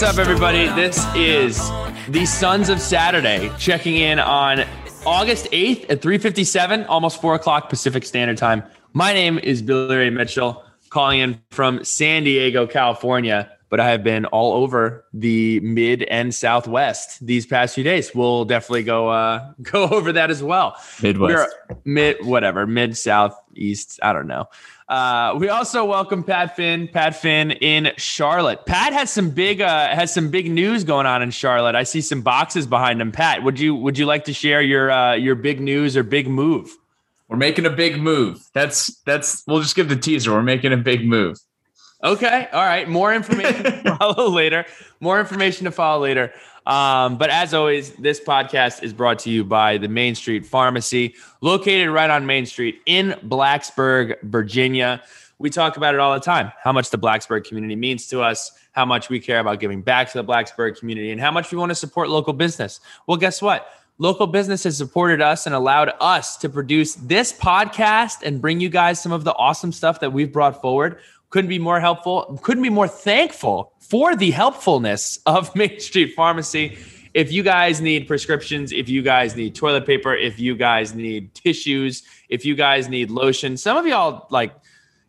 What's up, everybody? This is the Sons of Saturday checking in on August 8th at 3:57, almost four o'clock Pacific Standard Time. My name is Billy Ray Mitchell, calling in from San Diego, California. But I have been all over the mid and southwest these past few days. We'll definitely go uh, go over that as well. Midwest, We're mid, whatever, mid, south, east. I don't know. Uh, we also welcome Pat Finn. Pat Finn in Charlotte. Pat has some big uh, has some big news going on in Charlotte. I see some boxes behind him. Pat, would you would you like to share your uh, your big news or big move? We're making a big move. That's that's. We'll just give the teaser. We're making a big move. Okay. All right. More information to follow later. More information to follow later. Um, but as always, this podcast is brought to you by the Main Street Pharmacy, located right on Main Street in Blacksburg, Virginia. We talk about it all the time how much the Blacksburg community means to us, how much we care about giving back to the Blacksburg community, and how much we want to support local business. Well, guess what? Local business has supported us and allowed us to produce this podcast and bring you guys some of the awesome stuff that we've brought forward couldn't be more helpful, couldn't be more thankful for the helpfulness of Main Street Pharmacy. If you guys need prescriptions, if you guys need toilet paper, if you guys need tissues, if you guys need lotion, some of y'all like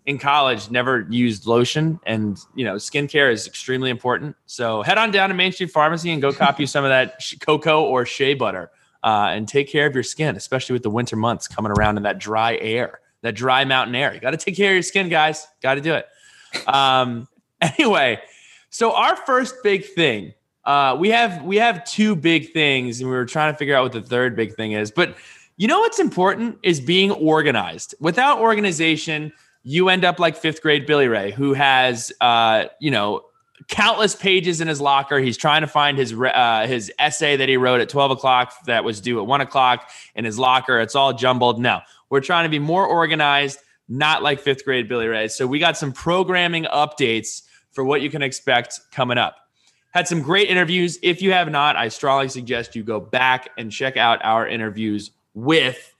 in college never used lotion and you know skincare is extremely important so head on down to main street pharmacy and go copy some of that cocoa or shea butter uh, and take care of your skin especially with the winter months coming around in that dry air that dry mountain air you got to take care of your skin guys got to do it um, anyway, so our first big thing, uh, we have we have two big things, and we were trying to figure out what the third big thing is. But you know what's important is being organized. Without organization, you end up like fifth grade Billy Ray, who has uh, you know countless pages in his locker. He's trying to find his uh, his essay that he wrote at twelve o'clock that was due at one o'clock in his locker. It's all jumbled. No, we're trying to be more organized not like fifth grade Billy Ray. So we got some programming updates for what you can expect coming up. Had some great interviews. If you have not, I strongly suggest you go back and check out our interviews with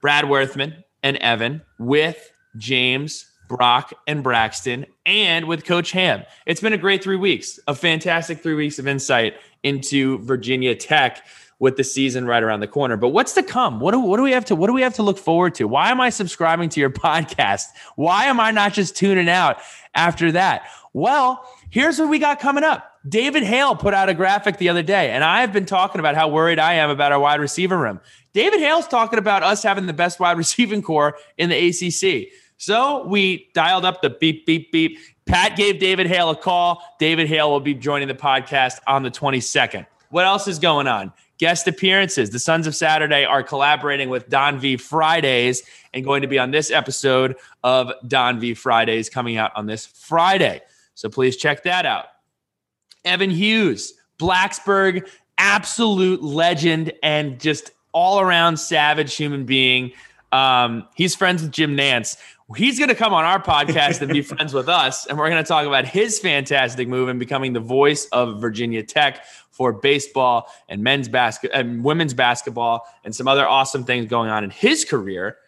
Brad Worthman and Evan, with James, Brock, and Braxton, and with Coach Ham. It's been a great three weeks, a fantastic three weeks of insight into Virginia Tech with the season right around the corner. But what's to come? What do, what do we have to what do we have to look forward to? Why am I subscribing to your podcast? Why am I not just tuning out after that? Well, here's what we got coming up. David Hale put out a graphic the other day, and I've been talking about how worried I am about our wide receiver room. David Hale's talking about us having the best wide receiving corps in the ACC. So we dialed up the beep, beep, beep. Pat gave David Hale a call. David Hale will be joining the podcast on the 22nd. What else is going on? Guest appearances. The Sons of Saturday are collaborating with Don V Fridays and going to be on this episode of Don V Fridays coming out on this Friday. So please check that out. Evan Hughes, Blacksburg, absolute legend and just all around savage human being. Um, he's friends with Jim Nantz. He's going to come on our podcast and be friends with us, and we're going to talk about his fantastic move in becoming the voice of Virginia Tech for baseball and men's basket and women's basketball and some other awesome things going on in his career.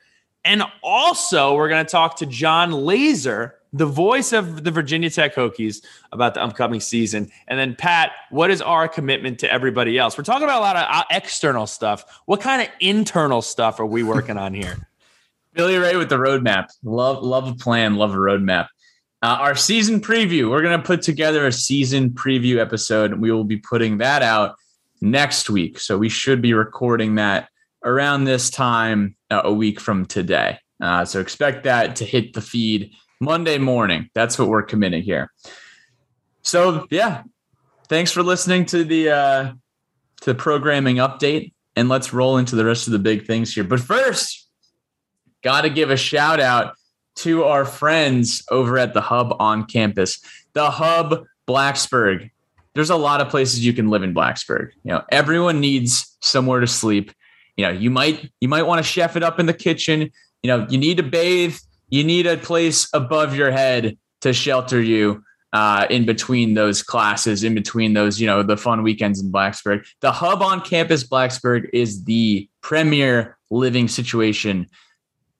And also, we're going to talk to John Laaser, the voice of the Virginia Tech Hokies, about the upcoming season. And then, Pat, what is our commitment to everybody else? We're talking about a lot of uh, external stuff. What kind of internal stuff are we working on here? Billy Ray with the roadmap. Love, love a plan. Love a roadmap. Uh, our season preview. We're going to put together a season preview episode. We will be putting that out next week. So we should be recording that around this time uh, a week from today. Uh, so expect that to hit the feed Monday morning. That's what we're committing here. So yeah, thanks for listening to the uh, to the programming update, and let's roll into the rest of the big things here. But first, got to give a shout out to our friends over at the Hub on campus. The Hub Blacksburg. There's a lot of places you can live in Blacksburg. You know, everyone needs somewhere to sleep. You know, you might you might want to chef it up in the kitchen. You know, you need to bathe. You need a place above your head to shelter you uh, in between those classes, in between those, you know, the fun weekends in Blacksburg. The hub on campus, Blacksburg, is the premier living situation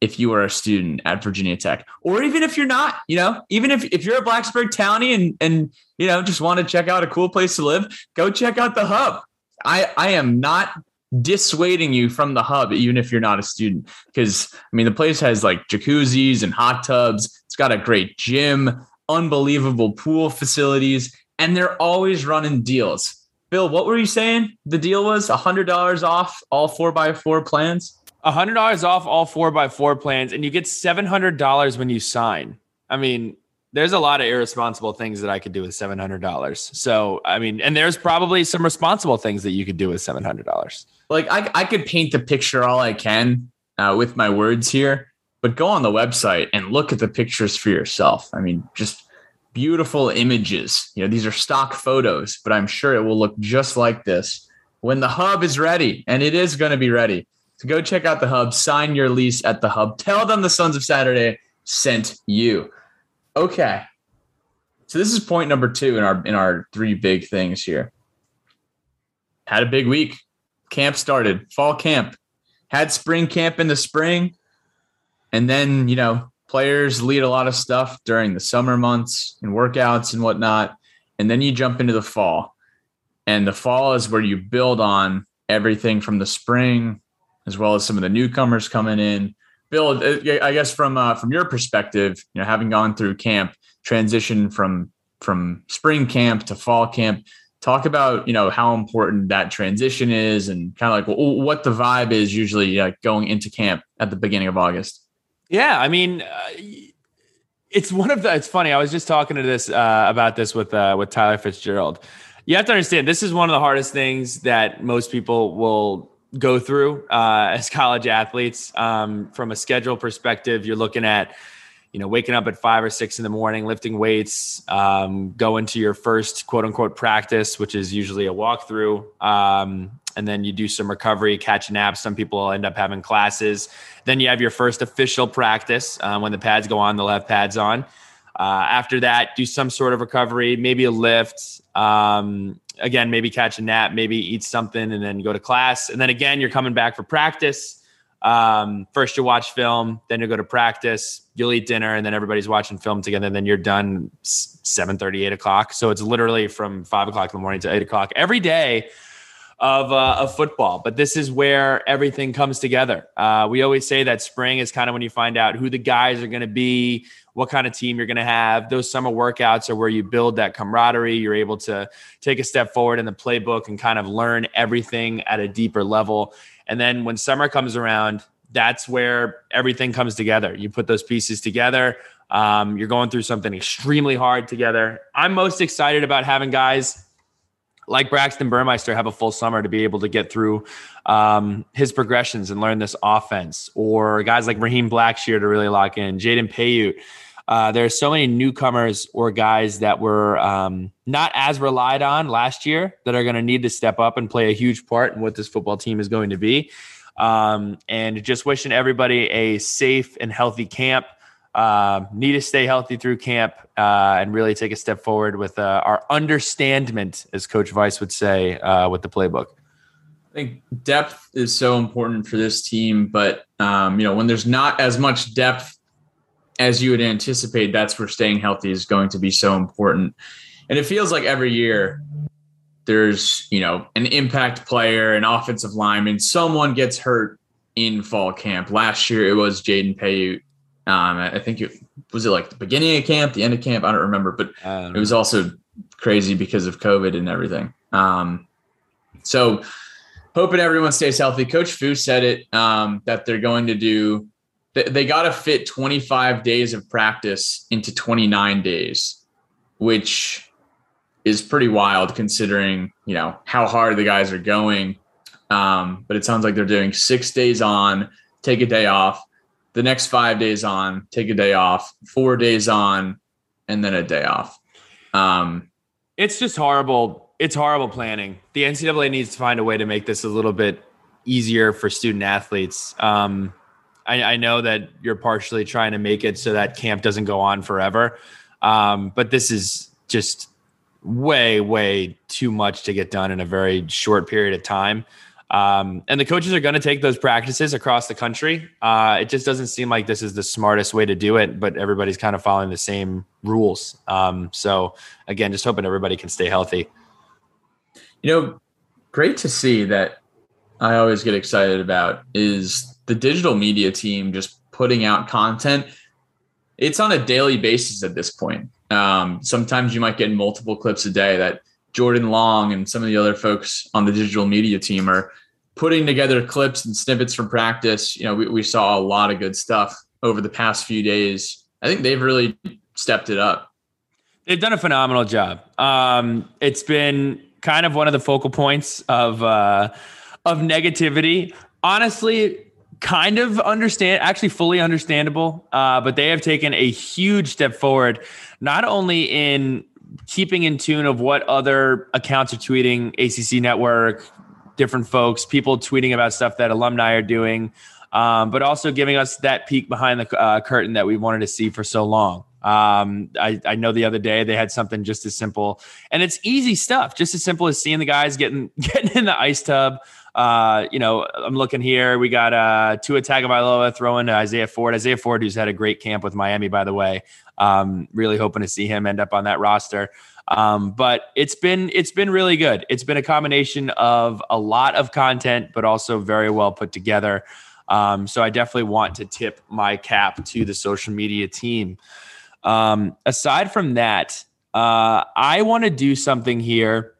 if you are a student at Virginia Tech, or even if you're not, you know, even if, if you're a Blacksburg townie and and you know just want to check out a cool place to live, go check out the hub. I I am not dissuading you from the hub, even if you're not a student, because I mean the place has like jacuzzis and hot tubs. It's got a great gym, unbelievable pool facilities, and they're always running deals. Bill, what were you saying? The deal was hundred dollars off all four by four plans hundred dollars off all four by four plans, and you get seven hundred dollars when you sign. I mean, there's a lot of irresponsible things that I could do with seven hundred dollars. So, I mean, and there's probably some responsible things that you could do with seven hundred dollars. Like I, I could paint the picture all I can uh, with my words here, but go on the website and look at the pictures for yourself. I mean, just beautiful images. You know, these are stock photos, but I'm sure it will look just like this when the hub is ready, and it is going to be ready. So go check out the hub, sign your lease at the hub. Tell them the Sons of Saturday sent you. Okay. So this is point number two in our in our three big things here. Had a big week. Camp started, fall camp. Had spring camp in the spring. And then, you know, players lead a lot of stuff during the summer months and workouts and whatnot. And then you jump into the fall. And the fall is where you build on everything from the spring as well as some of the newcomers coming in. Bill, uh, I guess from uh, from your perspective, you know, having gone through camp, transition from from spring camp to fall camp, talk about you know how important that transition is, and kind of like what the vibe is usually uh, going into camp at the beginning of August. Yeah, I mean, uh, it's one of the. It's funny. I was just talking to this uh, about this with uh, with Tyler Fitzgerald. You have to understand this is one of the hardest things that most people will go through uh, as college athletes. Um, from a schedule perspective, you're looking at, you know, waking up at five or six in the morning, lifting weights, um, going to your first quote unquote practice, which is usually a walkthrough. Um, and then you do some recovery, catch naps. Some people end up having classes. Then you have your first official practice. Um, when the pads go on, they'll have pads on. Uh, after that, do some sort of recovery, maybe a lift. Um, again, maybe catch a nap, maybe eat something, and then go to class. And then again, you're coming back for practice. Um, first you watch film, then you go to practice, you'll eat dinner, and then everybody's watching film together. And then you're done 7 30, 8 o'clock. So it's literally from five o'clock in the morning to eight o'clock every day of, uh, of football. But this is where everything comes together. Uh, we always say that spring is kind of when you find out who the guys are going to be, what kind of team you're going to have. Those summer workouts are where you build that camaraderie. You're able to take a step forward in the playbook and kind of learn everything at a deeper level. And then when summer comes around, that's where everything comes together. You put those pieces together. Um, you're going through something extremely hard together. I'm most excited about having guys like Braxton Burmeister have a full summer to be able to get through um, his progressions and learn this offense, or guys like Raheem Blackshear to really lock in, Jaden Payoute uh, there are so many newcomers or guys that were um, not as relied on last year that are going to need to step up and play a huge part in what this football team is going to be. Um, and just wishing everybody a safe and healthy camp. Uh, need to stay healthy through camp uh, and really take a step forward with uh, our understandment, as Coach Vice would say, uh, with the playbook. I think depth is so important for this team, but um, you know when there's not as much depth as you would anticipate, that's where staying healthy is going to be so important. And it feels like every year there's, you know, an impact player, an offensive lineman, someone gets hurt in fall camp. Last year it was Jaden Payoute. Um, I think it was it like the beginning of camp, the end of camp. I don't remember, but um, it was also crazy because of COVID and everything. Um, so hoping everyone stays healthy. Coach Fu said it um, that they're going to do they got to fit 25 days of practice into 29 days, which is pretty wild considering, you know, how hard the guys are going. Um, but it sounds like they're doing six days on, take a day off, the next five days on, take a day off, four days on, and then a day off. Um, it's just horrible. It's horrible planning. The NCAA needs to find a way to make this a little bit easier for student athletes. Um, I, I, know that you're partially trying to make it so that camp doesn't go on forever. Um, but this is just way, way too much to get done in a very short period of time. Um, and the coaches are going to take those practices across the country. Uh, it just doesn't seem like this is the smartest way to do it, but everybody's kind of following the same rules. Um, so again, just hoping everybody can stay healthy. You know, great to see that I always get excited about is the digital media team just putting out content. It's on a daily basis at this point. Um, sometimes you might get multiple clips a day that Jordan Long and some of the other folks on the digital media team are putting together clips and snippets from practice. You know, we, we saw a lot of good stuff over the past few days. I think they've really stepped it up. They've done a phenomenal job. Um, it's been kind of one of the focal points of uh, of negativity. Honestly, kind of understand, actually fully understandable. Uh, but they have taken a huge step forward, not only in keeping in tune of what other accounts are tweeting, ACC Network, different folks, people tweeting about stuff that alumni are doing, um, but also giving us that peek behind the uh, curtain that we wanted to see for so long. Um, I, I, know the other day they had something just as simple, and it's easy stuff, just as simple as seeing the guys getting getting in the ice tub. Uh, you know, I'm looking here. We got uh, Tua Tagovailoa throwing to Isaiah Ford. Isaiah Ford, who's had a great camp with Miami, by the way. Um, really hoping to see him end up on that roster. Um, but it's been it's been really good. It's been a combination of a lot of content, but also very well put together. Um, so I definitely want to tip my cap to the social media team. Um, aside from that, uh, I want to do something here.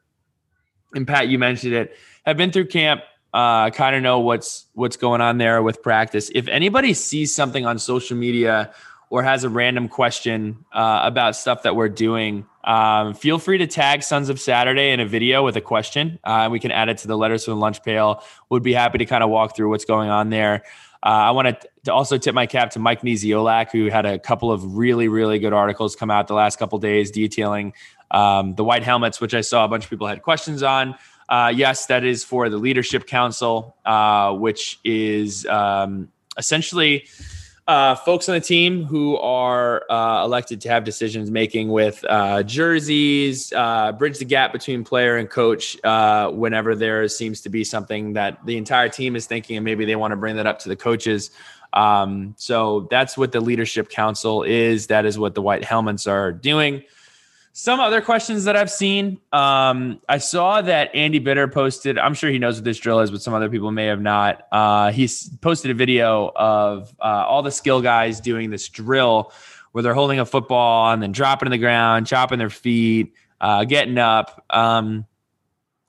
And Pat, you mentioned it. I've been through camp. Uh, kind of know what's what's going on there with practice. If anybody sees something on social media or has a random question uh, about stuff that we're doing, um, feel free to tag Sons of Saturday in a video with a question. Uh, we can add it to the letters from the lunch pail. Would be happy to kind of walk through what's going on there. Uh, I want to also tip my cap to Mike Niziolak, who had a couple of really, really good articles come out the last couple days detailing um, the white helmets, which I saw a bunch of people had questions on. Uh, yes, that is for the Leadership Council, uh, which is um, essentially uh, folks on the team who are uh, elected to have decisions making with uh, jerseys, uh, bridge the gap between player and coach uh, whenever there seems to be something that the entire team is thinking, and maybe they want to bring that up to the coaches. Um, so that's what the leadership council is. That is what the white helmets are doing. Some other questions that I've seen. Um, I saw that Andy Bitter posted. I'm sure he knows what this drill is, but some other people may have not. Uh, he's posted a video of uh, all the skill guys doing this drill where they're holding a football and then dropping to the ground, chopping their feet, uh, getting up. Um,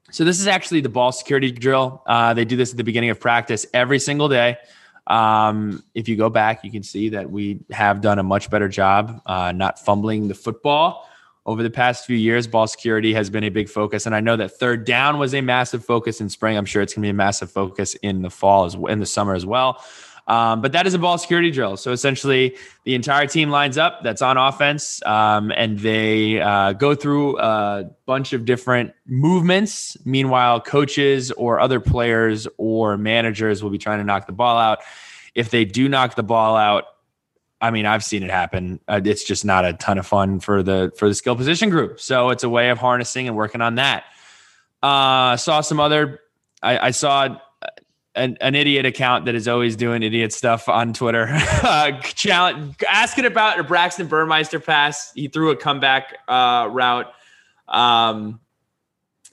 so this is actually the ball security drill. Uh, they do this at the beginning of practice every single day. Um, if you go back, you can see that we have done a much better job uh, not fumbling the football over the past few years, ball security has been a big focus. And I know that third down was a massive focus in spring. I'm sure it's going to be a massive focus in the fall as in the summer as well. Um, but that is a ball security drill. So essentially, the entire team lines up that's on offense, um, and they uh, go through a bunch of different movements. Meanwhile, coaches or other players or managers will be trying to knock the ball out. If they do knock the ball out, I mean, I've seen it happen. Uh, it's just not a ton of fun for the for the skill position group. So it's a way of harnessing and working on that. Uh, saw some other. I, I saw an, an, idiot account that is always doing idiot stuff on Twitter. uh, challenge, asking about a Braxton Burmeister pass. He threw a comeback uh, route. Um,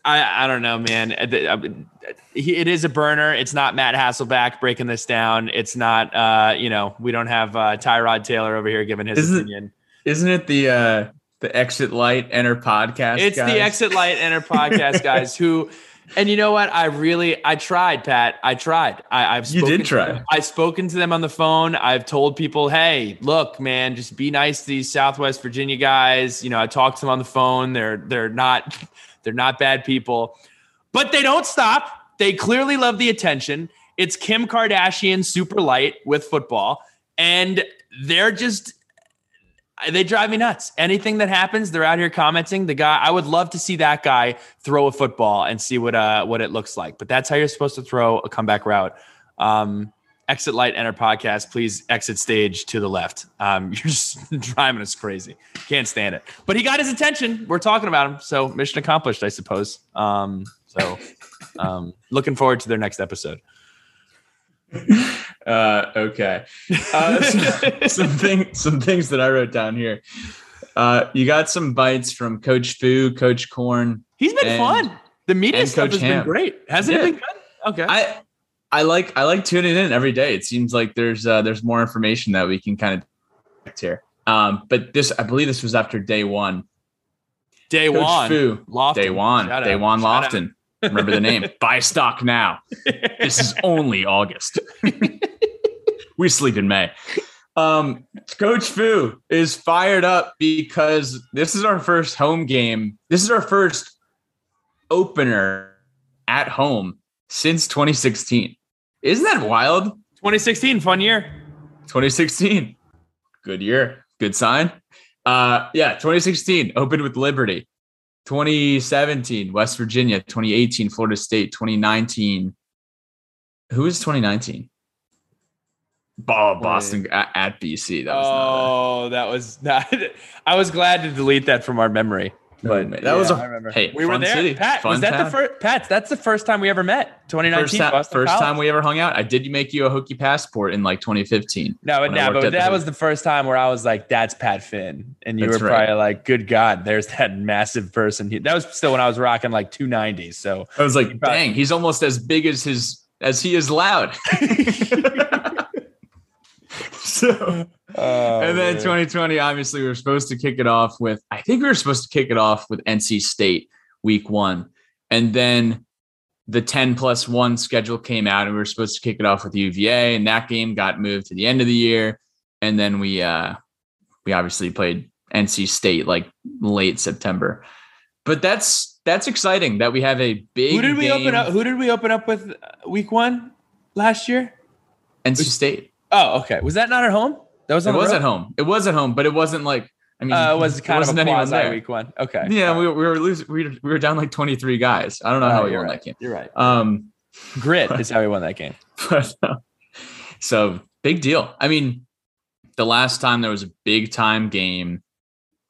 I, I don't know, man. It is a burner. It's not Matt Hasselbeck breaking this down. It's not, uh, you know, we don't have uh, Tyrod Taylor over here giving his isn't, opinion. Isn't it the uh, the Exit Light Enter podcast? It's guys? the Exit Light Enter podcast guys who, and you know what? I really, I tried, Pat. I tried. I, have you did try. I've spoken to them on the phone. I've told people, hey, look, man, just be nice to these Southwest Virginia guys. You know, I talked to them on the phone. They're they're not they're not bad people, but they don't stop. They clearly love the attention. It's Kim Kardashian super light with football, and they're just they drive me nuts. Anything that happens, they're out here commenting. The guy, I would love to see that guy throw a football and see what uh what it looks like. But that's how you're supposed to throw a comeback route. Um, exit light, enter podcast. Please exit stage to the left. Um, you're just driving us crazy. Can't stand it. But he got his attention. We're talking about him, so mission accomplished, I suppose. Um, so um, looking forward to their next episode. Uh, okay. Uh, some, some, thing, some things that I wrote down here. Uh, you got some bites from Coach Fu, Coach Corn. He's been and, fun. The media stuff has Ham. been great. Hasn't yeah. it been good? Okay. I I like I like tuning in every day. It seems like there's uh, there's more information that we can kind of here. Um, but this I believe this was after day one. Day Coach one. Fu, Lofton. Day one. Shout day out. one Shout Lofton. Out. Remember the name. Buy stock now. This is only August. we sleep in May. Um, Coach Fu is fired up because this is our first home game. This is our first opener at home since 2016. Isn't that wild? 2016, fun year. 2016, good year, good sign. Uh, yeah, 2016 opened with Liberty. 2017, West Virginia. 2018, Florida State. 2019, who is 2019? Oh, Boston at, at, BC. That was oh, that was not. I was glad to delete that from our memory. But that yeah, was a I remember. hey, we were there. City, Pat, was that town. the first? Pat, that's the first time we ever met. 2019, first, ta- first time we ever hung out. I did make you a Hokie passport in like 2015. No, but, no, but that was the first time where I was like, "That's Pat Finn," and you that's were probably like, "Good God, there's that massive person." That was still when I was rocking like 290. So I was like, probably- "Dang, he's almost as big as his as he is loud." so Oh, and then man. 2020, obviously, we were supposed to kick it off with, I think we were supposed to kick it off with NC State week one. And then the 10 plus one schedule came out and we were supposed to kick it off with UVA. And that game got moved to the end of the year. And then we, uh, we obviously played NC State like late September. But that's, that's exciting that we have a big. Who did we game. open up? Who did we open up with uh, week one last year? NC State. Oh, okay. Was that not at home? That was. it was road? at home. It was at home, but it wasn't like. I mean, uh, it was kind it of a quasi there. week one. Okay. Yeah, we, we were losing. We were, we were down like twenty three guys. I don't know oh, how we won right. that game. You're right. Um, grit is how we won that game. But, uh, so big deal. I mean, the last time there was a big time game,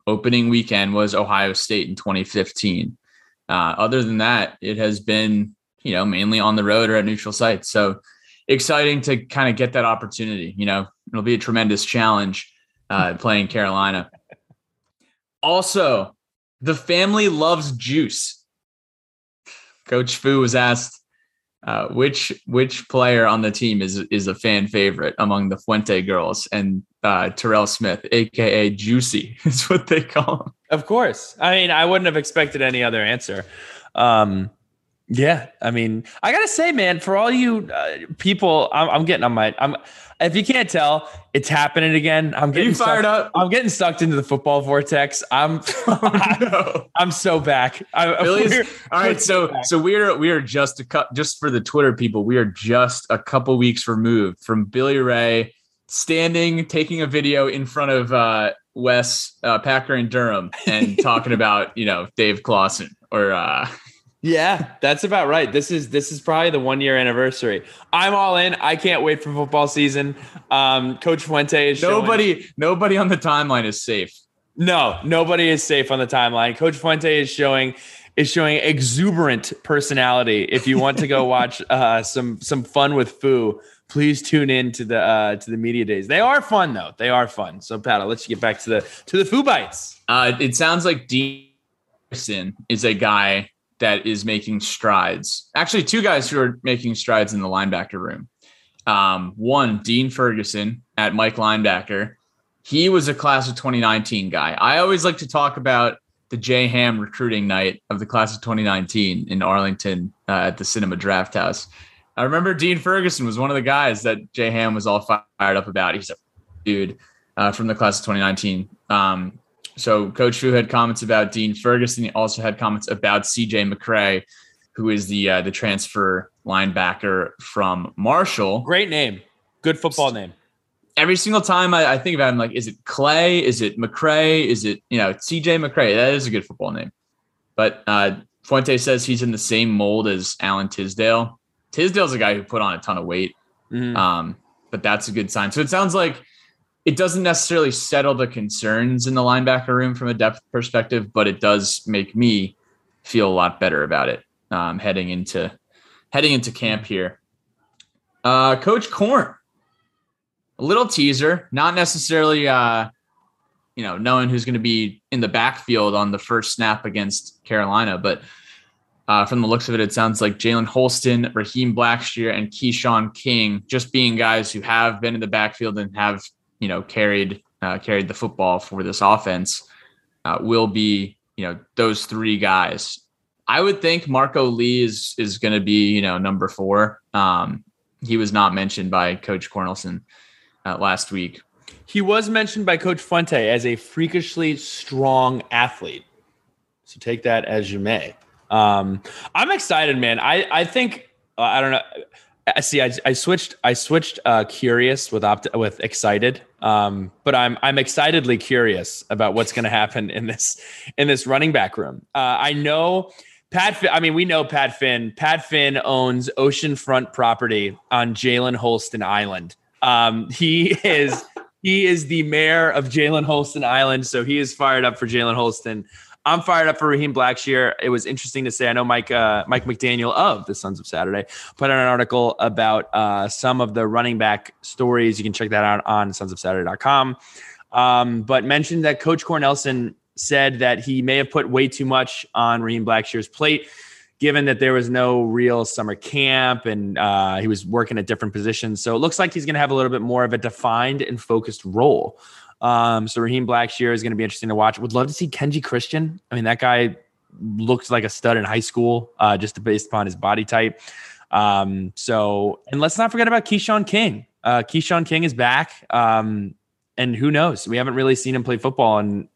opening weekend was Ohio State in 2015. Uh, other than that, it has been you know mainly on the road or at neutral sites. So exciting to kind of get that opportunity. You know, it'll be a tremendous challenge uh, playing Carolina. Also, the family loves juice. Coach Fu was asked uh, which which player on the team is is a fan favorite among the Fuente girls, and uh, Terrell Smith, aka Juicy, is what they call him. Of course, I mean I wouldn't have expected any other answer. Um, yeah, I mean, I gotta say, man, for all you uh, people, I'm, I'm, getting on my. I'm if you can't tell, it's happening again. I'm getting fired sucked, up. I'm getting sucked into the football vortex. I'm, oh, no. I'm so back. I, all right, so back. so we're we are just a cut just for the Twitter people. We are just a couple weeks removed from Billy Ray standing, taking a video in front of uh, Wes uh, Packer and Durham, and talking about you know Dave Clawson or. uh yeah, that's about right. This is this is probably the one year anniversary. I'm all in. I can't wait for football season. Um, Coach Fuente is nobody. Showing, nobody on the timeline is safe. No, nobody is safe on the timeline. Coach Fuente is showing is showing exuberant personality. If you want to go watch uh, some some fun with Fu, please tune in to the uh, to the media days. They are fun though. They are fun. So Pat, I'll let you get back to the to the Fu bites. Uh, it sounds like Dean is a guy that is making strides. Actually, two guys who are making strides in the linebacker room. Um, one, Dean Ferguson at Mike Linebacker. He was a class of 2019 guy. I always like to talk about the J Ham recruiting night of the class of 2019 in Arlington uh, at the Cinema Draft House. I remember Dean Ferguson was one of the guys that J Ham was all fired up about. He's a dude uh, from the class of 2019. Um, so Coach Fu had comments about Dean Ferguson. He also had comments about CJ McCray, who is the uh, the transfer linebacker from Marshall. Great name, good football name. Every single time I, I think about him, like, is it Clay? Is it McCray? Is it you know CJ McCray? That is a good football name. But uh, Fuente says he's in the same mold as Alan Tisdale. Tisdale's a guy who put on a ton of weight. Mm-hmm. Um, but that's a good sign. So it sounds like it doesn't necessarily settle the concerns in the linebacker room from a depth perspective, but it does make me feel a lot better about it um, heading into heading into camp here. Uh, Coach Korn, a little teaser, not necessarily uh, you know knowing who's going to be in the backfield on the first snap against Carolina, but uh, from the looks of it, it sounds like Jalen Holston, Raheem Blackshear, and Keshawn King just being guys who have been in the backfield and have you know carried uh, carried the football for this offense uh, will be you know those three guys. I would think Marco Lee is is going to be you know number four. Um, he was not mentioned by Coach Cornelsen uh, last week. He was mentioned by Coach Fuente as a freakishly strong athlete. So take that as you may. Um, I'm excited, man. I I think uh, I don't know. I see. I, I switched. I switched. Uh, curious with opt with excited. Um, but I'm I'm excitedly curious about what's going to happen in this in this running back room. Uh, I know Pat. I mean, we know Pat Finn. Pat Finn owns oceanfront property on Jalen Holston Island. Um, he is he is the mayor of Jalen Holston Island, so he is fired up for Jalen Holston. I'm fired up for Raheem Blackshear. It was interesting to say. I know Mike uh, Mike McDaniel of the Sons of Saturday put out an article about uh, some of the running back stories. You can check that out on sonsofsaturday.com. Um, but mentioned that Coach Cornelsen said that he may have put way too much on Raheem Blackshear's plate, given that there was no real summer camp and uh, he was working at different positions. So it looks like he's going to have a little bit more of a defined and focused role. Um, so Raheem Blackshear is going to be interesting to watch. Would love to see Kenji Christian. I mean, that guy looked like a stud in high school, uh, just based upon his body type. Um, so, and let's not forget about Keshawn King. Uh, Keshawn King is back. Um, and who knows? We haven't really seen him play football in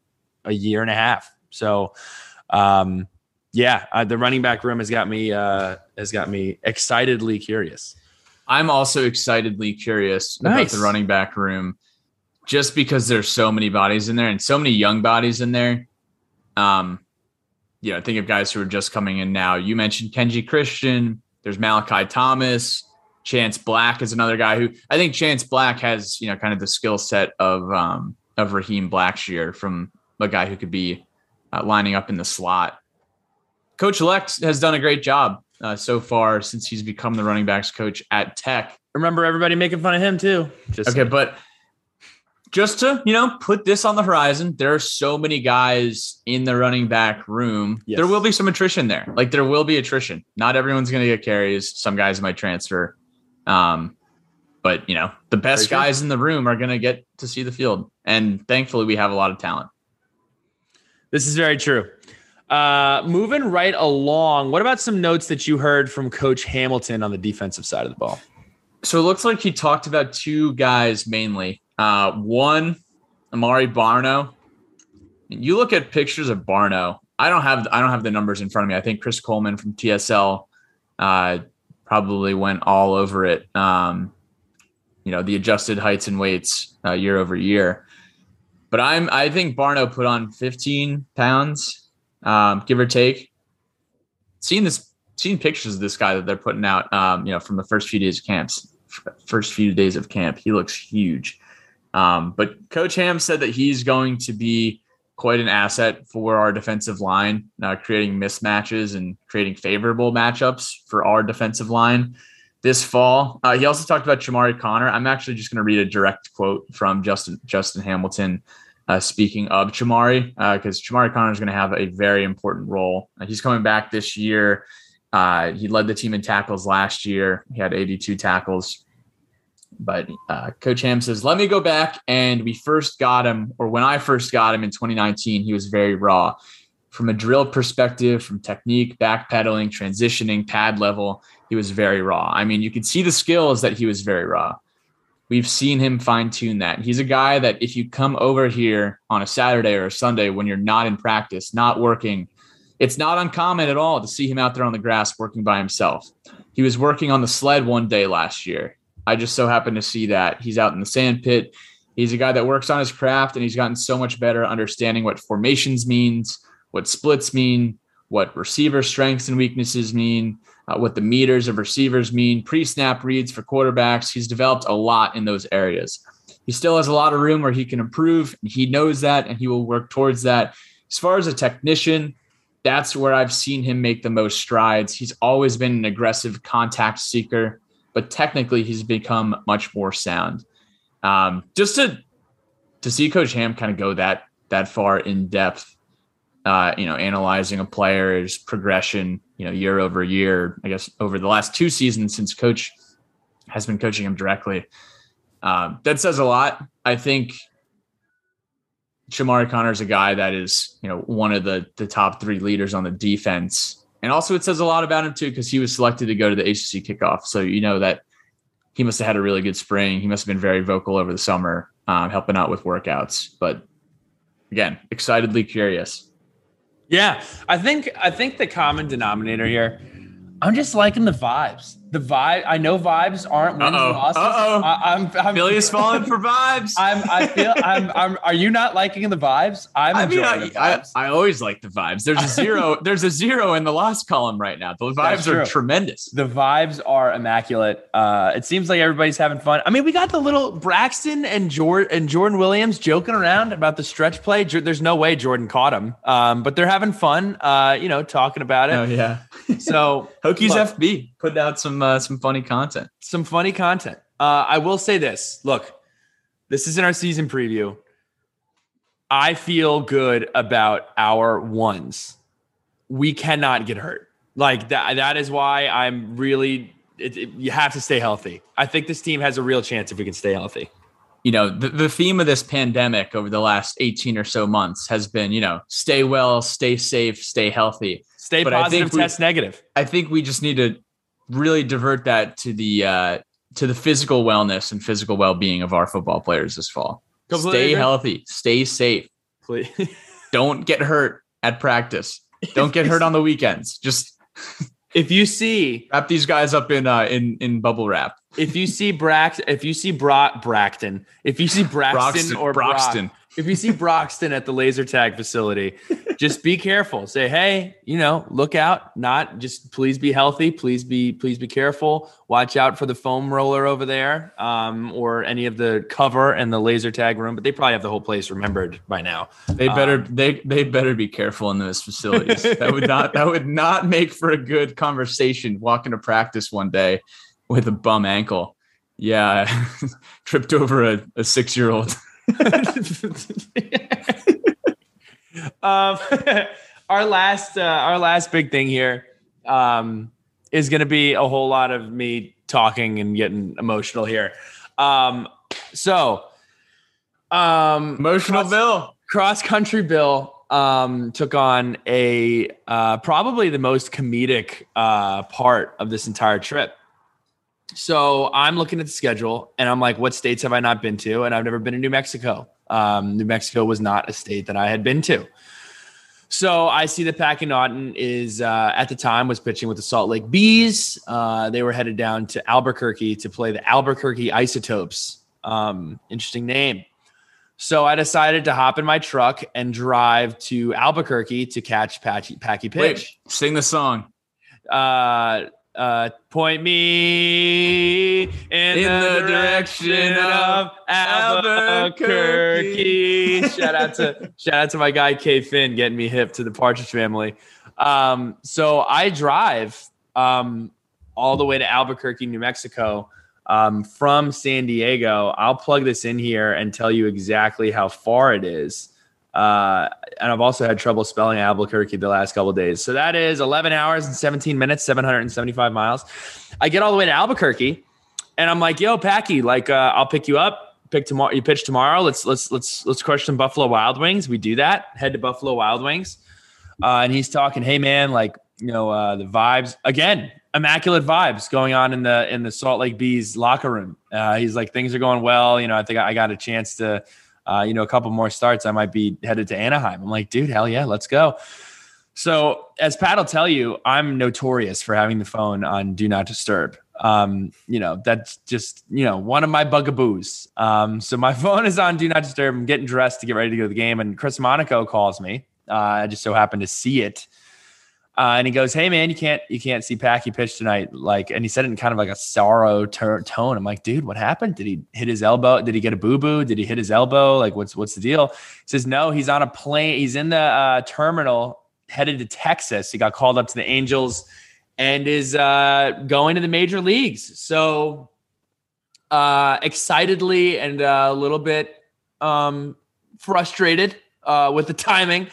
a year and a half. So, um, yeah, uh, the running back room has got me uh, has got me excitedly curious. I'm also excitedly curious nice. about the running back room just because there's so many bodies in there and so many young bodies in there. Um, you know, think of guys who are just coming in now. You mentioned Kenji Christian. There's Malachi Thomas. Chance Black is another guy who I think Chance Black has, you know, kind of the skill set of um, of Raheem Blackshear from a guy who could be uh, lining up in the slot. Coach Lex has done a great job uh, so far since he's become the running backs coach at Tech. Remember everybody making fun of him too. Just okay, but just to you know put this on the horizon there are so many guys in the running back room. Yes. there will be some attrition there. Like there will be attrition. Not everyone's going to get carries. Some guys might transfer. Um but you know the best Very guys true. in the room are going to get to see the field. And thankfully we have a lot of talent. This is very true. Uh moving right along what about some notes that you heard from coach hamilton on the defensive side of the ball? So it looks like he talked about two guys mainly uh, one, Amari Barno. You look at pictures of Barno. I don't have I don't have the numbers in front of me. I think Chris Coleman from TSL uh, probably went all over it. Um, you know the adjusted heights and weights uh, year over year. But I'm I think Barno put on 15 pounds, um, give or take. Seeing this, seeing pictures of this guy that they're putting out, um, you know, from the first few days of camps, first few days of camp, he looks huge. Um, but Coach Ham said that he's going to be quite an asset for our defensive line, uh, creating mismatches and creating favorable matchups for our defensive line this fall. Uh, he also talked about Chamarri Conner. I'm actually just going to read a direct quote from Justin Justin Hamilton. Uh, speaking of Chamarri, because uh, Chamarri Conner is going to have a very important role. Uh, he's coming back this year. Uh, he led the team in tackles last year. He had 82 tackles. But uh, Coach Ham says, let me go back. And we first got him, or when I first got him in 2019, he was very raw. From a drill perspective, from technique, backpedaling, transitioning, pad level, he was very raw. I mean, you could see the skills that he was very raw. We've seen him fine tune that. He's a guy that if you come over here on a Saturday or a Sunday when you're not in practice, not working, it's not uncommon at all to see him out there on the grass working by himself. He was working on the sled one day last year. I just so happen to see that he's out in the sand pit. He's a guy that works on his craft and he's gotten so much better understanding what formations means, what splits mean, what receiver strengths and weaknesses mean, uh, what the meters of receivers mean, pre snap reads for quarterbacks. He's developed a lot in those areas. He still has a lot of room where he can improve. He knows that and he will work towards that. As far as a technician, that's where I've seen him make the most strides. He's always been an aggressive contact seeker, but technically he's become much more sound. Um, just to to see Coach Ham kind of go that that far in depth, uh, you know, analyzing a player's progression, you know, year over year. I guess over the last two seasons since Coach has been coaching him directly. Um, that says a lot. I think Chamarri Conner is a guy that is, you know, one of the the top three leaders on the defense, and also it says a lot about him too because he was selected to go to the ACC kickoff. So you know that he must have had a really good spring. He must have been very vocal over the summer, um, helping out with workouts. But again, excitedly curious. Yeah, I think I think the common denominator here. I'm just liking the vibes the vibe. I know vibes aren't wins Uh-oh. and losses. Uh-oh. I, am I'm Billy's falling for vibes. I'm. I feel. I'm. I'm. Are you not liking the vibes? I'm I enjoying mean, I, I, I, always like the vibes. There's a zero. there's a zero in the loss column right now. The vibes are tremendous. The vibes are immaculate. Uh, it seems like everybody's having fun. I mean, we got the little Braxton and Jordan and Jordan Williams joking around about the stretch play. There's no way Jordan caught him, um, but they're having fun. Uh, you know, talking about it. Oh yeah. so Hokies look, FB putting out some uh, some funny content. Some funny content. Uh, I will say this. Look, this is in our season preview. I feel good about our ones. We cannot get hurt. Like that. That is why I'm really. It, it, you have to stay healthy. I think this team has a real chance if we can stay healthy. You know, the, the theme of this pandemic over the last 18 or so months has been, you know, stay well, stay safe, stay healthy. Stay but positive, test we, negative. I think we just need to really divert that to the uh, to the physical wellness and physical well being of our football players this fall. Completely stay agree. healthy, stay safe. Please. Don't get hurt at practice. Don't get hurt on the weekends. Just if you see wrap these guys up in uh in in bubble wrap. If you see Brax, if you see Brock Braxton, if you see Braxton, Broxton, or Broxton, Brock, if you see Broxton at the laser tag facility, just be careful. Say, hey, you know, look out. Not just please be healthy. Please be please be careful. Watch out for the foam roller over there, um, or any of the cover and the laser tag room. But they probably have the whole place remembered by now. They better um, they they better be careful in those facilities. that would not that would not make for a good conversation. Walking to practice one day with a bum ankle. Yeah, tripped over a, a six year old. um, our last uh, our last big thing here um, is going to be a whole lot of me talking and getting emotional here. Um, so, um, emotional cross, Bill, cross country Bill um, took on a uh, probably the most comedic uh, part of this entire trip. So I'm looking at the schedule and I'm like, what states have I not been to? And I've never been to New Mexico. Um, New Mexico was not a state that I had been to. So I see that Packy Naughton is uh, at the time was pitching with the Salt Lake Bees. Uh, they were headed down to Albuquerque to play the Albuquerque Isotopes. Um, interesting name. So I decided to hop in my truck and drive to Albuquerque to catch Packy, Packy pitch. Wait, sing the song. Uh, uh, point me in, in the, the, direction, direction of Albuquerque. shout out to shout out to my guy K Finn getting me hip to the Partridge Family. Um, so I drive um, all the way to Albuquerque, New Mexico. Um, from San Diego, I'll plug this in here and tell you exactly how far it is. Uh, and I've also had trouble spelling Albuquerque the last couple days. So that is 11 hours and 17 minutes, 775 miles. I get all the way to Albuquerque, and I'm like, "Yo, Packy, like, uh, I'll pick you up. Pick tomorrow. You pitch tomorrow. Let's let's let's let's crush some Buffalo Wild Wings. We do that. Head to Buffalo Wild Wings." Uh, and he's talking, "Hey, man, like, you know, uh, the vibes again." immaculate vibes going on in the in the Salt Lake Bees locker room. Uh, he's like things are going well. You know, I think I got a chance to uh, you know, a couple more starts, I might be headed to Anaheim. I'm like, dude, hell yeah, let's go. So, as Pat will tell you, I'm notorious for having the phone on do not disturb. Um, you know, that's just, you know, one of my bugaboos. Um, so my phone is on do not disturb. I'm getting dressed to get ready to go to the game. And Chris Monaco calls me. Uh, I just so happened to see it. Uh, and he goes, "Hey man, you can't you can't see Packy pitch tonight." Like, and he said it in kind of like a sorrow ter- tone. I'm like, "Dude, what happened? Did he hit his elbow? Did he get a boo boo? Did he hit his elbow? Like, what's what's the deal?" He says, "No, he's on a plane. He's in the uh, terminal headed to Texas. He got called up to the Angels and is uh, going to the major leagues. So, uh, excitedly and uh, a little bit um, frustrated uh, with the timing."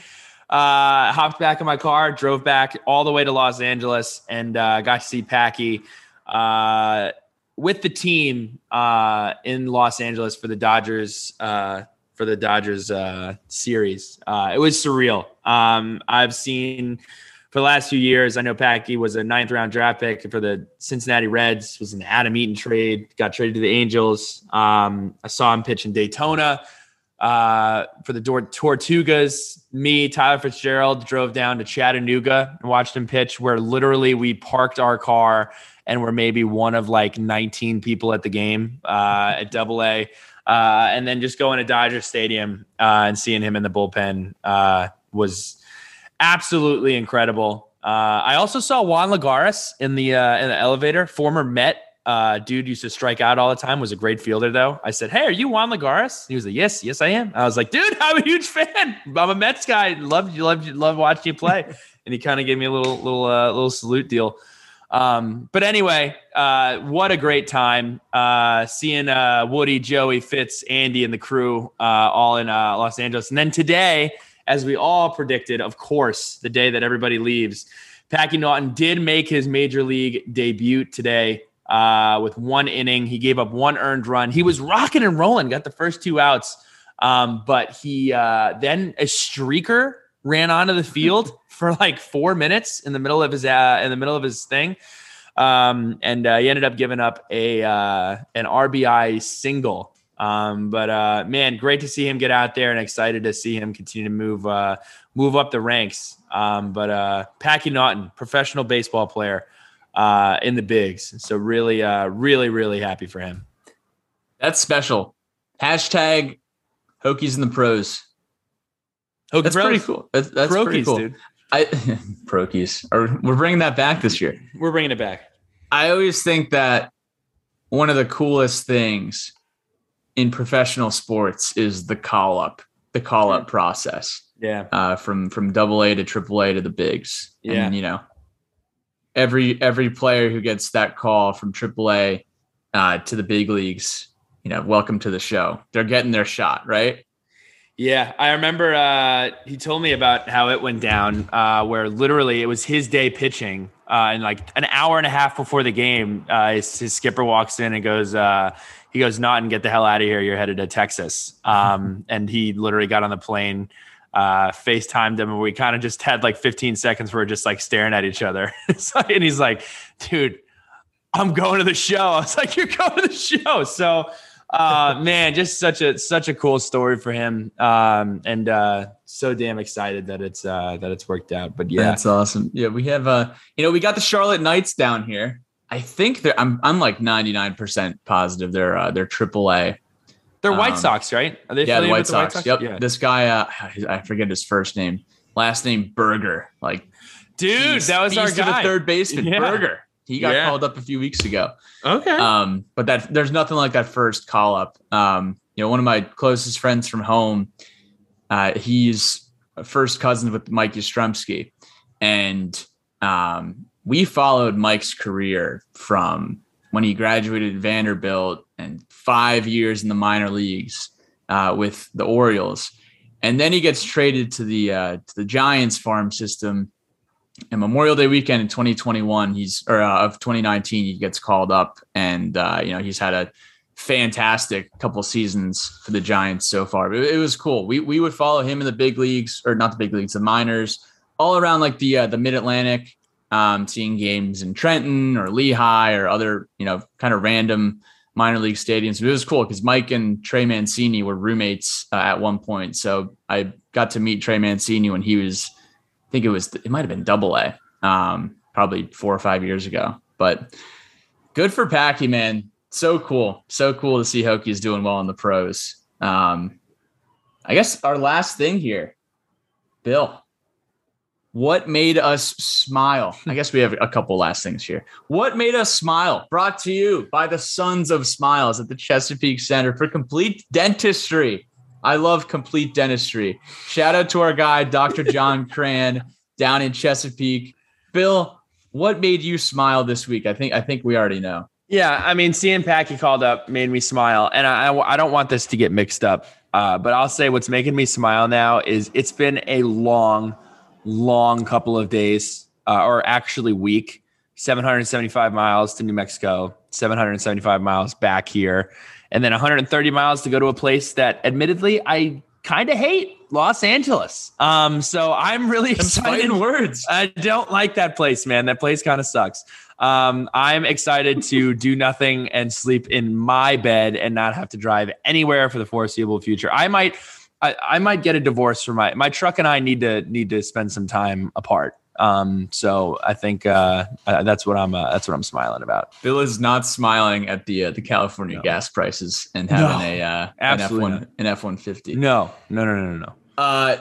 Uh, hopped back in my car, drove back all the way to Los Angeles, and uh, got to see Packy uh, with the team uh, in Los Angeles for the Dodgers uh, for the Dodgers uh, series. it was surreal. Um, I've seen for the last few years. I know Packy was a ninth round draft pick for the Cincinnati Reds. Was an Adam Eaton trade. Got traded to the Angels. Um, I saw him pitch in Daytona uh, for the Tortugas. Me, Tyler Fitzgerald drove down to Chattanooga and watched him pitch, where literally we parked our car and were maybe one of like 19 people at the game uh, at Double A. Uh, and then just going to Dodger Stadium uh, and seeing him in the bullpen uh, was absolutely incredible. Uh, I also saw Juan Lagares in the in the elevator, former Met uh, dude used to strike out all the time. Was a great fielder though. I said, "Hey, are you Juan Lagares?" He was like, "Yes, yes, I am." I was like, "Dude, I'm a huge fan. I'm a Mets guy. Loved you, loved you, love watching you play." and he kind of gave me a little, little, uh, little salute deal. Um, but anyway, uh, what a great time uh, seeing uh, Woody, Joey, Fitz, Andy, and the crew uh, all in uh, Los Angeles. And then today, as we all predicted, of course, the day that everybody leaves, Packy Naughton did make his major league debut today uh, with one inning. He gave up one earned run. He was rocking and rolling, got the first two outs. Um, but he uh, then a streaker ran onto the field for like four minutes in the middle of his uh, in the middle of his thing. Um, and uh, he ended up giving up a uh, an RBI single. Um, but uh, man, great to see him get out there and excited to see him continue to move uh, move up the ranks. Um, but uh, Packy Naughton, professional baseball player, uh, in the bigs. So really, uh, really, really happy for him. That's special. Hashtag Hokies in the pros. Hokies that's pros. pretty cool. That's, that's Prokies, pretty cool. Dude. I Prokies. Or we're bringing that back this year. We're bringing it back. I always think that one of the coolest things in professional sports is the call up, the call up process. Yeah. Uh, from from double A to triple A to the bigs. Yeah. And, you know, every every player who gets that call from AAA uh, to the big leagues, you know, welcome to the show. They're getting their shot, right? Yeah, I remember uh, he told me about how it went down, uh, where literally it was his day pitching, uh, and like an hour and a half before the game, uh, his, his, skipper walks in and goes, uh, he goes, "Naughton get the hell out of here. You're headed to Texas." Um, and he literally got on the plane uh, FaceTimed him and we kind of just had like 15 seconds where we're just like staring at each other. and he's like, dude, I'm going to the show. I was like, you're going to the show. So, uh, man, just such a, such a cool story for him. Um, and, uh, so damn excited that it's, uh, that it's worked out, but yeah, that's awesome. Yeah. We have, uh, you know, we got the Charlotte Knights down here. I think they're, I'm, I'm like 99% positive they're, uh, they're AAA. They're White um, Sox, right? Are they yeah, the White, the White Sox. Yep. Yeah. This guy, uh, I forget his first name, last name Burger. Like, dude, that was our guy. the third baseman, yeah. Burger. He got yeah. called up a few weeks ago. Okay. Um, but that there's nothing like that first call up. Um, you know, one of my closest friends from home, uh, he's first cousin with Mike Yastrzemski, and um, we followed Mike's career from when he graduated Vanderbilt and five years in the minor leagues uh, with the Orioles, and then he gets traded to the uh, to the Giants farm system. And Memorial Day weekend in 2021, he's or uh, of 2019, he gets called up, and uh, you know he's had a fantastic couple seasons for the Giants so far. It, it, was cool. We we would follow him in the big leagues, or not the big leagues, the minors, all around like the uh, the Mid Atlantic um, seeing games in Trenton or Lehigh or other, you know, kind of random minor league stadiums. But it was cool because Mike and Trey Mancini were roommates uh, at one point. So I got to meet Trey Mancini when he was, I think it was, it might have been double A, um, probably four or five years ago. But good for Packy, man. So cool. So cool to see Hokies doing well in the pros. Um, I guess our last thing here, Bill, What made us smile? I guess we have a couple last things here. What made us smile? Brought to you by the Sons of Smiles at the Chesapeake Center for Complete Dentistry. I love complete dentistry. Shout out to our guy, Dr. John Cran, down in Chesapeake. Bill, what made you smile this week? I think I think we already know. Yeah, I mean, seeing Packy called up made me smile, and I I don't want this to get mixed up. Uh, but I'll say what's making me smile now is it's been a long, long couple of days, uh, or actually week. 775 miles to New Mexico, 775 miles back here, and then 130 miles to go to a place that, admittedly, I kind of hate Los Angeles. Um, so I'm really excited. In words. I don't like that place, man. That place kind of sucks. Um, I'm excited to do nothing and sleep in my bed and not have to drive anywhere for the foreseeable future. I might, I, I might get a divorce for my my truck and I need to need to spend some time apart. Um, so I think uh, uh, that's what I'm uh, that's what I'm smiling about. Bill is not smiling at the uh, the California no. gas prices and having no, a uh, an F one an F one fifty. No, no, no, no, no. Uh,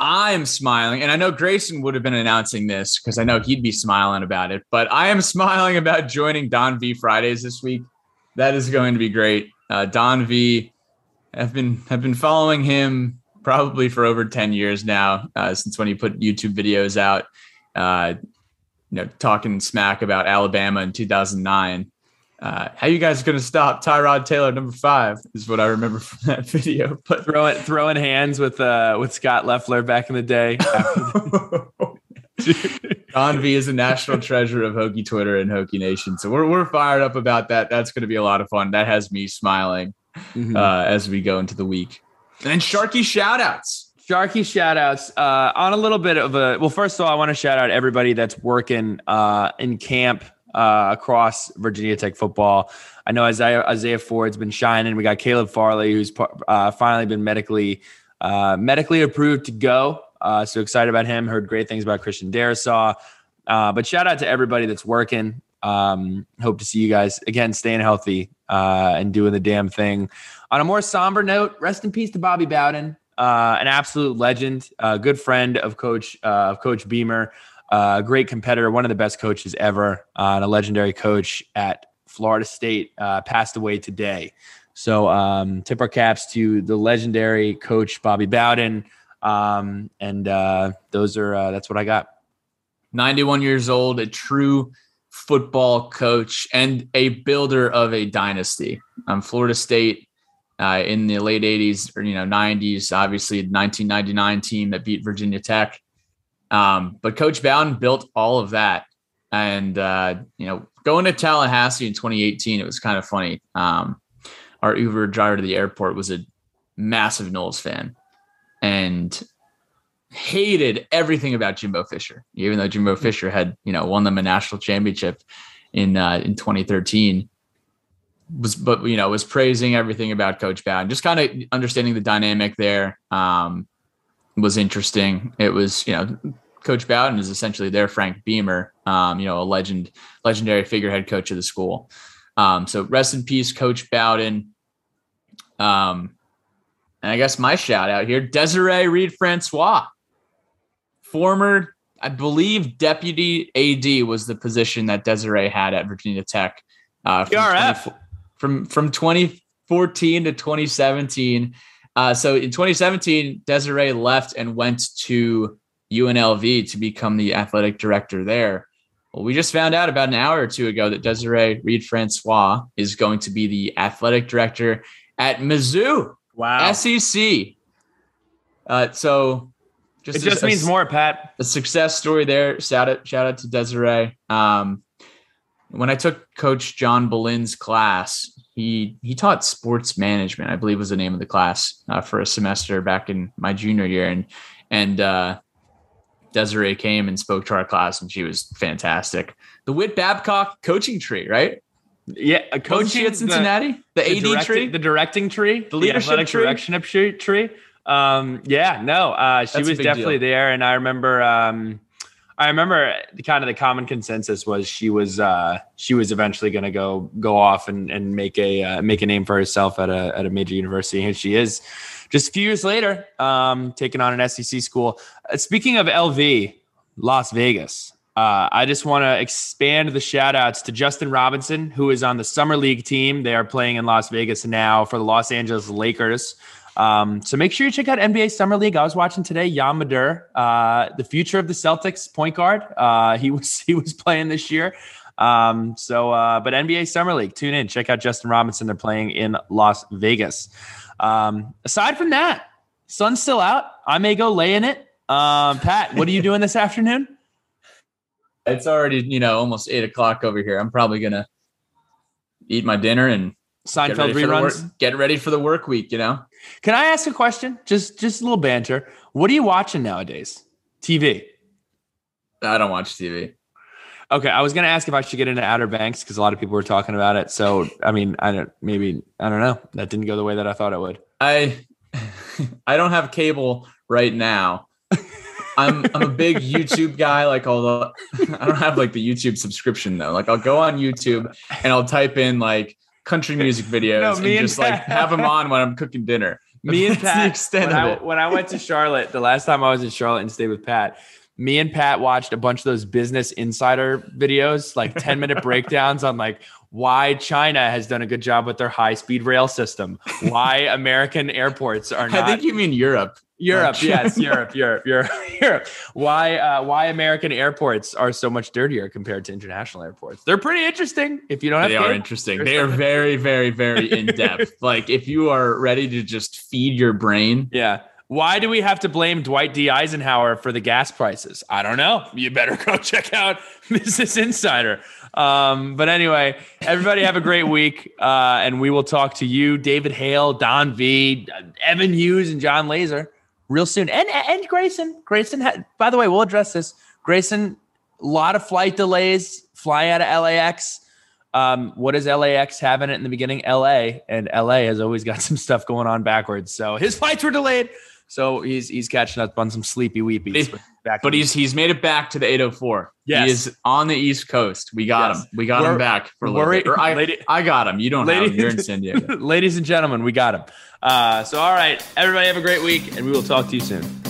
I'm smiling, and I know Grayson would have been announcing this because I know he'd be smiling about it. But I am smiling about joining Don V Fridays this week. That is going to be great. Uh, Don V, have been have been following him probably for over ten years now, uh, since when he put YouTube videos out, uh, you know, talking smack about Alabama in 2009. Uh, how you guys going to stop Tyrod Taylor number five is what I remember from that video. But throwing throwing hands with uh with Scott Leffler back in the day. Don V is a national treasure of Hokie Twitter and Hokie Nation, so we're we're fired up about that. That's going to be a lot of fun. That has me smiling mm-hmm. uh, as we go into the week. And Sharky shoutouts. Sharky shoutouts uh, on a little bit of a well. First of all, I want to shout out everybody that's working uh, in camp uh, across Virginia Tech football. I know Isaiah, Isaiah Ford's been shining. We got Caleb Farley, who's uh, finally been medically uh, medically approved to go. Uh, so excited about him. Heard great things about Christian Darrisaw. Uh, but shout out to everybody that's working. Um, hope to see you guys again, staying healthy uh, and doing the damn thing. On a more somber note, rest in peace to Bobby Bowden, an absolute legend, a good friend of Coach of Coach Beamer a uh, great competitor, one of the best coaches ever, uh, and a legendary coach at Florida State, uh, passed away today. So um, tip our caps to the legendary coach Bobby Bowden, um, and uh, those are uh, that's what I got. 91 years old, a true football coach and a builder of a dynasty. Um, Florida State uh, in the late 80s or you know 90s, obviously 1999 team that beat Virginia Tech. Um, but Coach Bowden built all of that. And, uh, you know, going to Tallahassee in 2018, it was kind of funny. Um, our Uber driver to the airport was a massive Noles fan and hated everything about Jimbo Fisher, even though Jimbo hmm. Fisher had, you know, won them a national championship in, uh, in 2013 was, but, you know, was praising everything about Coach Bowden, just kind of understanding the dynamic there. Um, was interesting. It was, you know, Coach Bowden is essentially their Frank Beamer, um, you know, a legend, legendary figurehead coach of the school. Um, so rest in peace, Coach Bowden. Um, and I guess my shout out here, Desiree Reed Francois, former, I believe, deputy AD was the position that Desiree had at Virginia Tech. Uh, from, 20, from from 2014 to 2017. Uh, so in 2017, Desiree left and went to UNLV to become the athletic director there. Well, we just found out about an hour or two ago that Desiree Reed Francois is going to be the athletic director at Mizzou. Wow. SEC. Uh, so just it just a, means more, Pat. A success story there. Shout out, shout out to Desiree. Um, when I took Coach John Bolin's class, he he taught sports management, I believe was the name of the class uh, for a semester back in my junior year, and and uh, Desiree came and spoke to our class, and she was fantastic. The Whit Babcock coaching tree, right? Yeah, a coaching at Cincinnati, the, the, AD tree, the directing tree, the leadership the tree, direction tree. Um, yeah, no, uh, she That's was definitely deal. there, and I remember. Um, I remember the kind of the common consensus was she was uh, she was eventually going to go go off and, and make a uh, make a name for herself at a at a major university, and she is. Just a few years later, um, taking on an SEC school. Uh, speaking of LV, Las Vegas. Uh, I just want to expand the shout outs to Justin Robinson, who is on the Summer League team. They are playing in Las Vegas now for the Los Angeles Lakers. Um, so make sure you check out NBA Summer League. I was watching today, Yam Madar, uh, the future of the Celtics point guard. Uh, he was he was playing this year. Um, so, uh, but NBA Summer League, tune in, check out Justin Robinson. They're playing in Las Vegas. Um, aside from that, sun's still out. I may go lay in it. Um, Pat, what are you doing this afternoon? It's already, you know, almost eight o'clock over here. I'm probably gonna eat my dinner and Seinfeld reruns. Work, get ready for the work week. You know. Can I ask a question? Just, just a little banter. What are you watching nowadays? TV. I don't watch TV. Okay, I was gonna ask if I should get into Outer Banks because a lot of people were talking about it. So, I mean, I don't maybe I don't know. That didn't go the way that I thought it would. I I don't have cable right now. I'm I'm a big YouTube guy. Like although I don't have like the YouTube subscription though. Like I'll go on YouTube and I'll type in like country music videos no, and, and just Pat, like have them on when I'm cooking dinner. Me and Pat. the extent when I, when I went to Charlotte, the last time I was in Charlotte and stayed with Pat, me and Pat watched a bunch of those business insider videos, like 10 minute breakdowns on like why China has done a good job with their high speed rail system, why American airports are not. I think you mean Europe. Europe, yes, Europe, Europe, Europe, Europe. Why, uh, why American airports are so much dirtier compared to international airports? They're pretty interesting. If you don't have, they are interesting. They are very, very, very in depth. like if you are ready to just feed your brain, yeah. Why do we have to blame Dwight D. Eisenhower for the gas prices? I don't know. You better go check out Business Insider. Um, but anyway, everybody have a great week, uh, and we will talk to you, David Hale, Don V, Evan Hughes, and John Laaser real soon. And and Grayson, Grayson. Had, by the way, we'll address this. Grayson, a lot of flight delays flying out of LAX. Um, what does LAX have in it in the beginning? LA, and LA has always got some stuff going on backwards. So his flights were delayed. So he's he's catching up on some sleepy weepies. But, but he's he's made it back to the 804. Yes. He is on the East Coast. We got yes. him. We got We're, him back for a little bit. I, lady, I got him. You don't him. You're in San Diego. ladies and gentlemen, we got him. Uh, so all right, everybody have a great week, and we will talk to you soon.